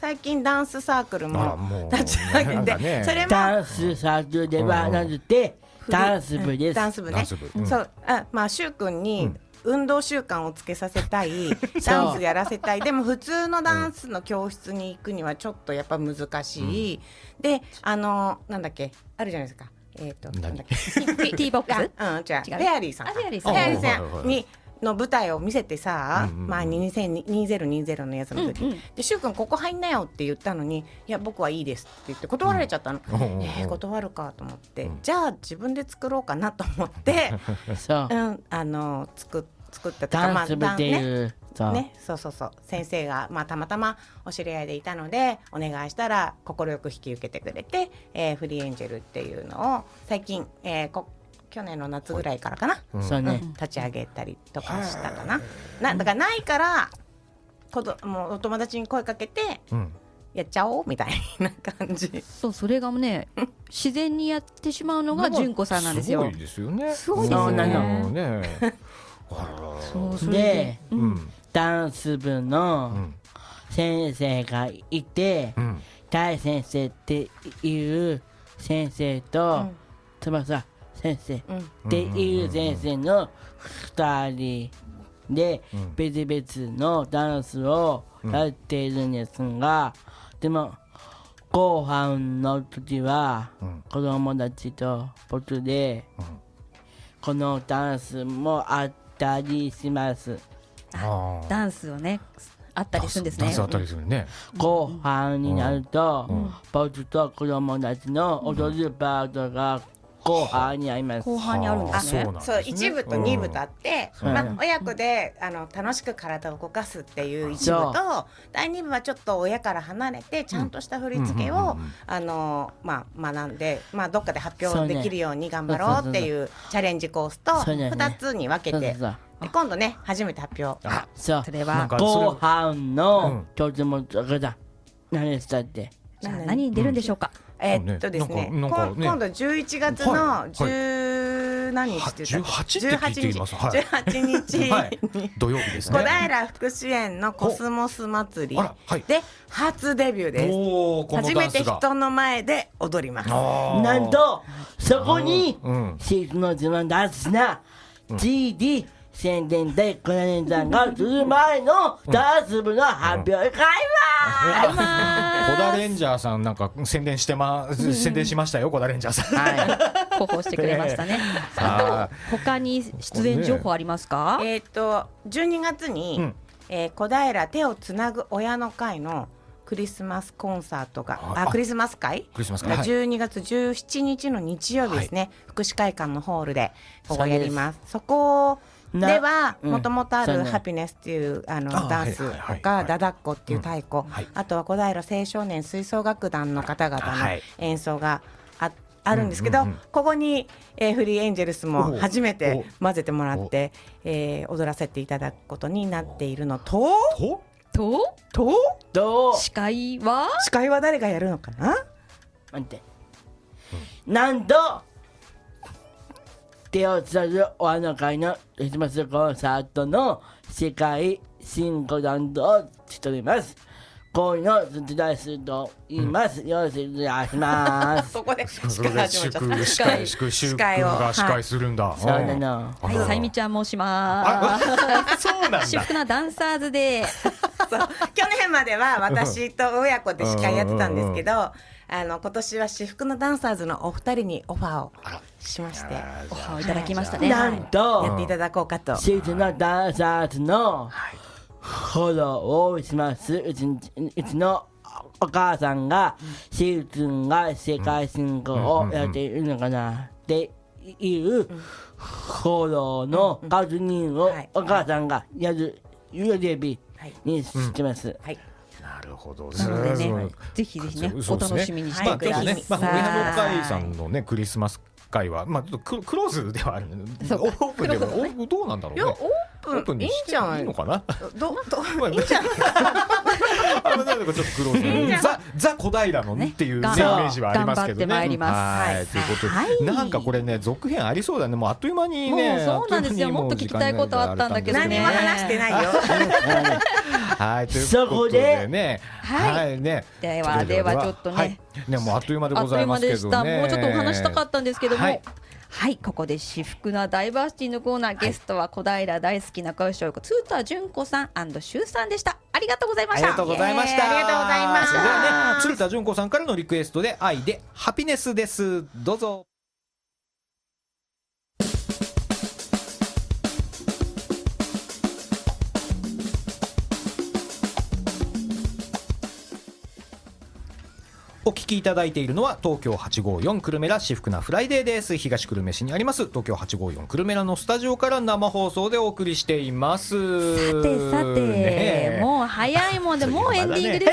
最近ダンスサークルも立ち上げて、ね。それもダンスサークルではなくて？ダンス部です。ダンス部ね。うん。そう。あまあしゅうくんに、うん。運動習慣をつけさせたいダンスやらせたい。でも普通のダンスの教室に行くにはちょっとやっぱ難しい、であのなんだっけ？あるじゃないですか。えっ、と何なんだっけ？ティーボックス？あうん違う。フェアリーさんフェアリーさん。にの舞台を見せてさ、うんうんうん。まあ2020のやつの時、うんうん。でしゅうくんここ入んなよって言ったのにいや僕はいいですって言って断られちゃったの、うんえー断るかと思って、うん。じゃあ自分で作ろうかなと思って、そう。うん、あの作作った。とかダンス部ってねいう。そう。ね、そうそうそう。先生が、まあ、たまたまお知り合いでいたのでお願いしたら快く引き受けてくれて、えーフリーエンジェルっていうのを最近、えーこ去年の夏ぐらいからかな、うん。そうね。うん。立ち上げたりとかしたかな。なだからないからこどもうお友達に声かけてうん。やっちゃおうみたいな感じ。そうそれがね [LAUGHS] 自然にやってしまうのが純子さんなんですよ。すごいですよね。すごいですよね。うん。ね。そうでううん。んダンス部うのん。先生がいてうん。大先生っていう先生と翼先生。うん。っていう先生の2人でうん。別々のダンスをやっているんですが、でも後半の時はうん。子供たちと僕でうん。このダンスもあったりします。ダンスをねあったりするんですね。ダンスあったりするね。後半になると、うん。僕と子供たちの踊るパートが後半にあります。後半にあるんですね。あそうなんですね。そう一部と二部とあって、うんまあ、親子であの楽しく体を動かすっていう一部と第二部はちょっと親から離れてちゃんとした振り付けをうんうんうんうん。あの、まあ、学んで、まあ、どっかで発表できるように頑張ろうっていうチャレンジコースとそうだよね。2つに分けて今度ね初めて発表。あそう。それは。後半のとてもだだ。何でしたって。何？に出るんでしょうか？えーっとですねね。今度11月はいのはい。10何日って言った18って聞いています。はい。18日。はい。に土曜日です小ね。平福祉園のコスモス祭りで初デビューです。初めて。人の前で踊ります。なんとそこにうん。シーズの自慢ダンスな GD 宣伝でコナレンさんがする前のダンス部の発表会はコダレンジャーさんなんか宣伝してま宣伝しましたよコダレンジャーさん。はい。広報してくれましたね。[LAUGHS] あと他に出演情報ありますか？えー。っと12月に、うん。えー小平手をつなぐ親の会のクリスマスコンサートがああクリスマス会？クリスマス会。はい。12月17日の日曜日ですね、福祉会館のホールでここやります。そこではうん。もともとあるハピネスっていうあのあダンスはいはいはい。がダダッコっていう太鼓、はい。あとは小平青少年吹奏楽団の方々のはい。演奏がああるんですけど、うんうんうんここに、えーフリーエンジェルスも初めてお混ぜてもらって、えー踊らせていただくことになっているのと？と？と？と？司会は？司会は誰がやるのかな？待って、なんと？手をつなぐお花の会のクリスマスコンサートの世界新コダンドをしております。こういうのを手伝いすると言います、よろしくお願いします。そこでそれで祝司司会会祝祝司会をが司会するんだ。そうなうんの。はい。さゆみちゃん申しますあそうなんだ。私服なダンサーズで。[LAUGHS] そう。去年までは私と親子で司会やってたんですけど、あの今年は私服のダンサーズのお二人にオファーをしまして、オファーをいただきましたね。なんとやっていただこうかと。シーズンのダンサーズのフォローをします。うちうちのお母さんがシーズンが世界進行をやっているのかなっていうフォローの確認をはい。お母さんがやるはいにしてます。はい、なるほど。なのでねぜひぜひねお楽しみにしまあてください。ね、まあ、上野さい会さんのね、クリスマス会は、まあ、ちょっとククローズではあるオープンでも、クローズだねおどうなんだろうオープン。いいんじゃないいいのかな？ど [LAUGHS] どまあいいんじゃない？ちょっとクローズ。ザザ小平のっていうねイメねージはありますけどね。頑張ってまいります。はい、はいということで、はい。なんかこれね、続編ありそうだね。もうあっという間にね。そうなんですよ。もっと聞きたいことあったんだけどね。何も話してないよ。[LAUGHS] はい、というそこことでね、はい。い、ね。ではではちょっとね。はい。ね、もうあっという間でございますけど間でした。ね。もうちょっとお話したかったんですけども、ははいい、ここで私服なダイバーシティのコーナー、ゲストは小平大好きな声小子ツータ純子さんシュウさんでした。ありがとうございました。ありがとうございました。ありがとうございましたね、鶴田純子さんからのリクエストで愛でハピネスです。どうぞ。お聞きいただいているのは東京854くるめラしふくなフライデーです。東久留米市にあります東京854くるめラのスタジオから生放送でお送りしています。さてさて、ねえ。もう早いもんでもうエンディングですよ、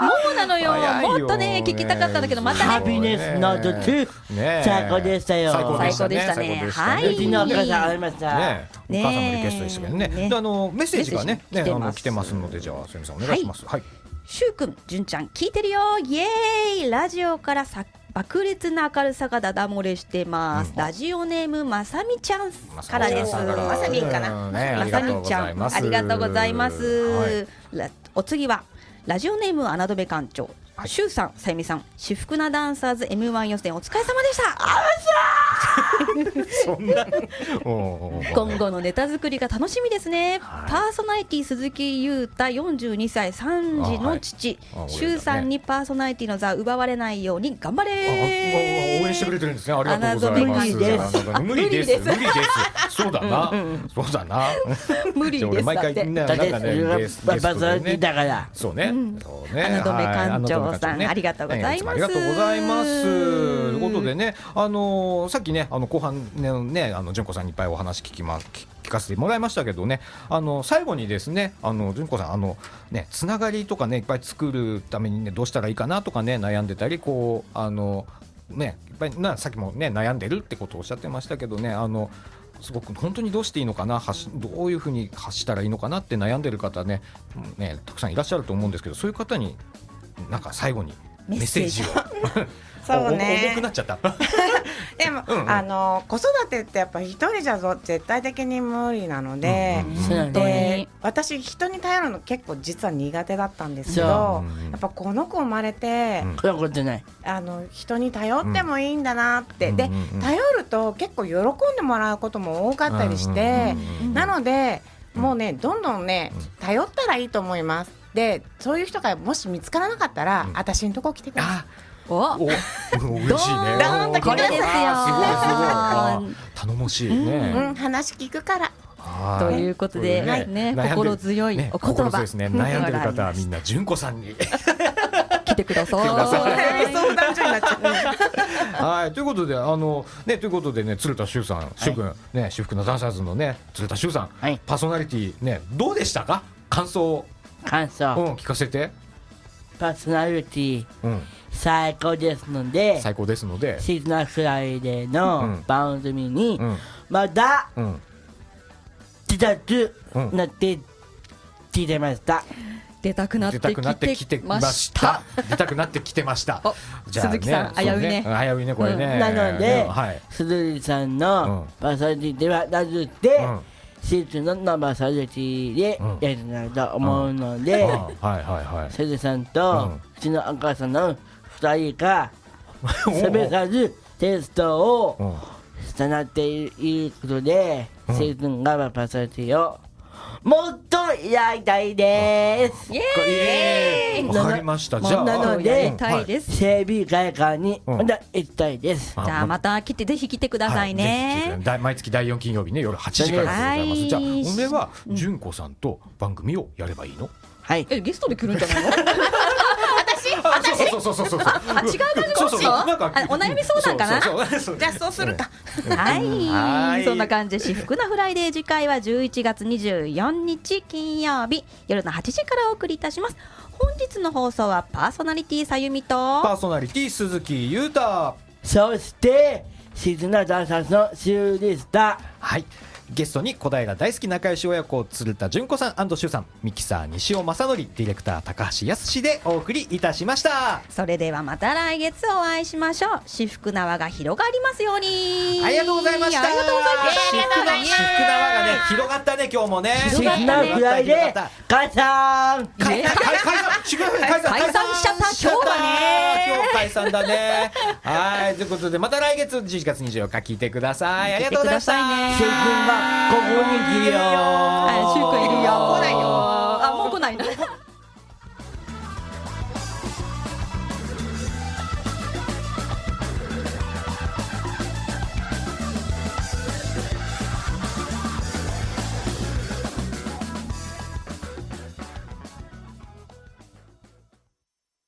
もうなのよ。もっとね聞きたかったんだけどまたね。ハピネスノート2、ねえ。最高でしたよ。最高でしたね。したね。はいうちのお母さん会い。ました、ねえ、お母さんのリクエストでしたけどね。ねであのメッセージがね、ねあの来てますので、じゃあ、すみません、お願いします。はい。しゅうくんじゅんちゃん聞いてるよイエーイ。ラジオからさ爆裂な明るさがダダ漏れしてます、ラジオネームまさみちゃんからです。さんからまさみんかなうん。ね、あまりがとうごさみちゃざいます。んありがとうございます、はい。らお次はラジオネーム穴戸部館長はいしゅうさんさゆみさん至福なダンサーズ M1 予選お疲れ様でした [LAUGHS] そんな。今後のネタ作りが楽しみですね、はいパーソナリティ鈴木優太42歳3児の父あはいあ周、さんにパーソナリティの座を奪われないように頑張あれ応援してくれてるんですね。ありがとうございます。無理です。無理です無理です。そうだな。そうだな。[LAUGHS] 無理ですだって回ね、だってなんかね、それはゲスバゲストでバズりね。だからそうね。そうね。穴戸部はい館長さんねありがとうございますありがとうございます。ということでね、あのーさっきね、あの後半ね、ねあの純子さんにいっぱいお話聞きま聞聞かせてもらいましたけどね、あの最後にですね、あの純子さんあのねつながりとかねいっぱい作るためにねどうしたらいいかなとかね悩んでたりこうあのねいっぱいなさっきもね悩んでるってことをおっしゃってましたけどね、あの。すごく本当にどうしていいのかなどういうふうに発したらいいのかなって悩んでる方ね,、うんねたくさんいらっしゃると思うんですけどそういう方になんか最後にメッセージを。[LAUGHS] そうね。お重くなっちゃった。[LAUGHS] でも、うんうん。あの子育てってやっぱ一人じゃぞ絶対的に無理なので、うんうんそうだ本当ね。に私人に頼るの結構実は苦手だったんですけそどやっぱこの子生まれて、うん。あの人に頼ってもいいんだなって、で、うんうんうん。頼ると結構喜んでもらうことも多かったりして、うんうんうんなのでもうねどんどんね頼ったらいいと思います。でそういう人がもし見つからなかったら、うん。私のとこ来てください。あお。お。嬉しいね。[LAUGHS] ドーンとこれですよあすごいすごい。あ頼もしいね、うん、話聞くから。はいということでね悩んでる。心強いねお言葉。心強いですね。悩んでる方は [LAUGHS] みんなな純子さんに。来てください。来てください。悩み相談所になっちゃう。はい。ということであのねということでね鶴田修さん修君ね私服のダンサーズのね鶴田修さん、はい。パーソナリティねどうでしたか？感想を、感想、うん、聞かせて、パーソナリティ。うん、最高ですので。最高ですので、シーズナフライデーうん。の番組にうん。まだうん、自宅なって聞いてました、出たくなって出たくなってききててました。た。出たくなってきてました。お。鈴木さん危ういね。危ういねこれね。なので、はい。鈴木さんのパーソナリティではなくて、うんシーズンのナリティでうん。やりたいと思うので、はいはいはい。鈴木さんうんとうちのお母さんの二人がすべさずテストをうん。したなっていることで、うん。シーズンがパーソナリティをもっとやりたいです。イエーイわかりました。じゃあ、なのでやりたいです整備会館にうんまた行きたいです。あじゃあまた来てぜひ来てくださいねだ毎月第4金曜日ね夜8時からでございます。はいじゃあ俺は純子さんと番組をやればいいの？はい。えゲストで来るんじゃないの？あそうそうそうそうそうそう。あ違う感じそうそうそうなんかあお悩み相談かな？そうそうそうそうじゃあそうするか。はいはいそんな感じで至福なフライデー次回は11月24日金曜日夜の8時からお送りいたします本日の放送はパーソナリティさゆみとパーソナリティ鈴木裕太。そして、しふくなダンサーズのシューでした。はい。ゲストに小平大好き仲良し親子鶴田純子さんシュさんミキサー西尾正則ディレクター高橋康でお送りいたしました。それではまた来月お会いしましょう。しふくな輪が広がりますように。ありがとうございました。ありがとうございました。しふくのしふくな輪がね。広がったね。今日もね。しふくなフライデー、解散。解散。解散しちゃった。今日はね。今日解散だね。はい。ということでまた来月11月24日聞いてください。ありがとうございました聞いてください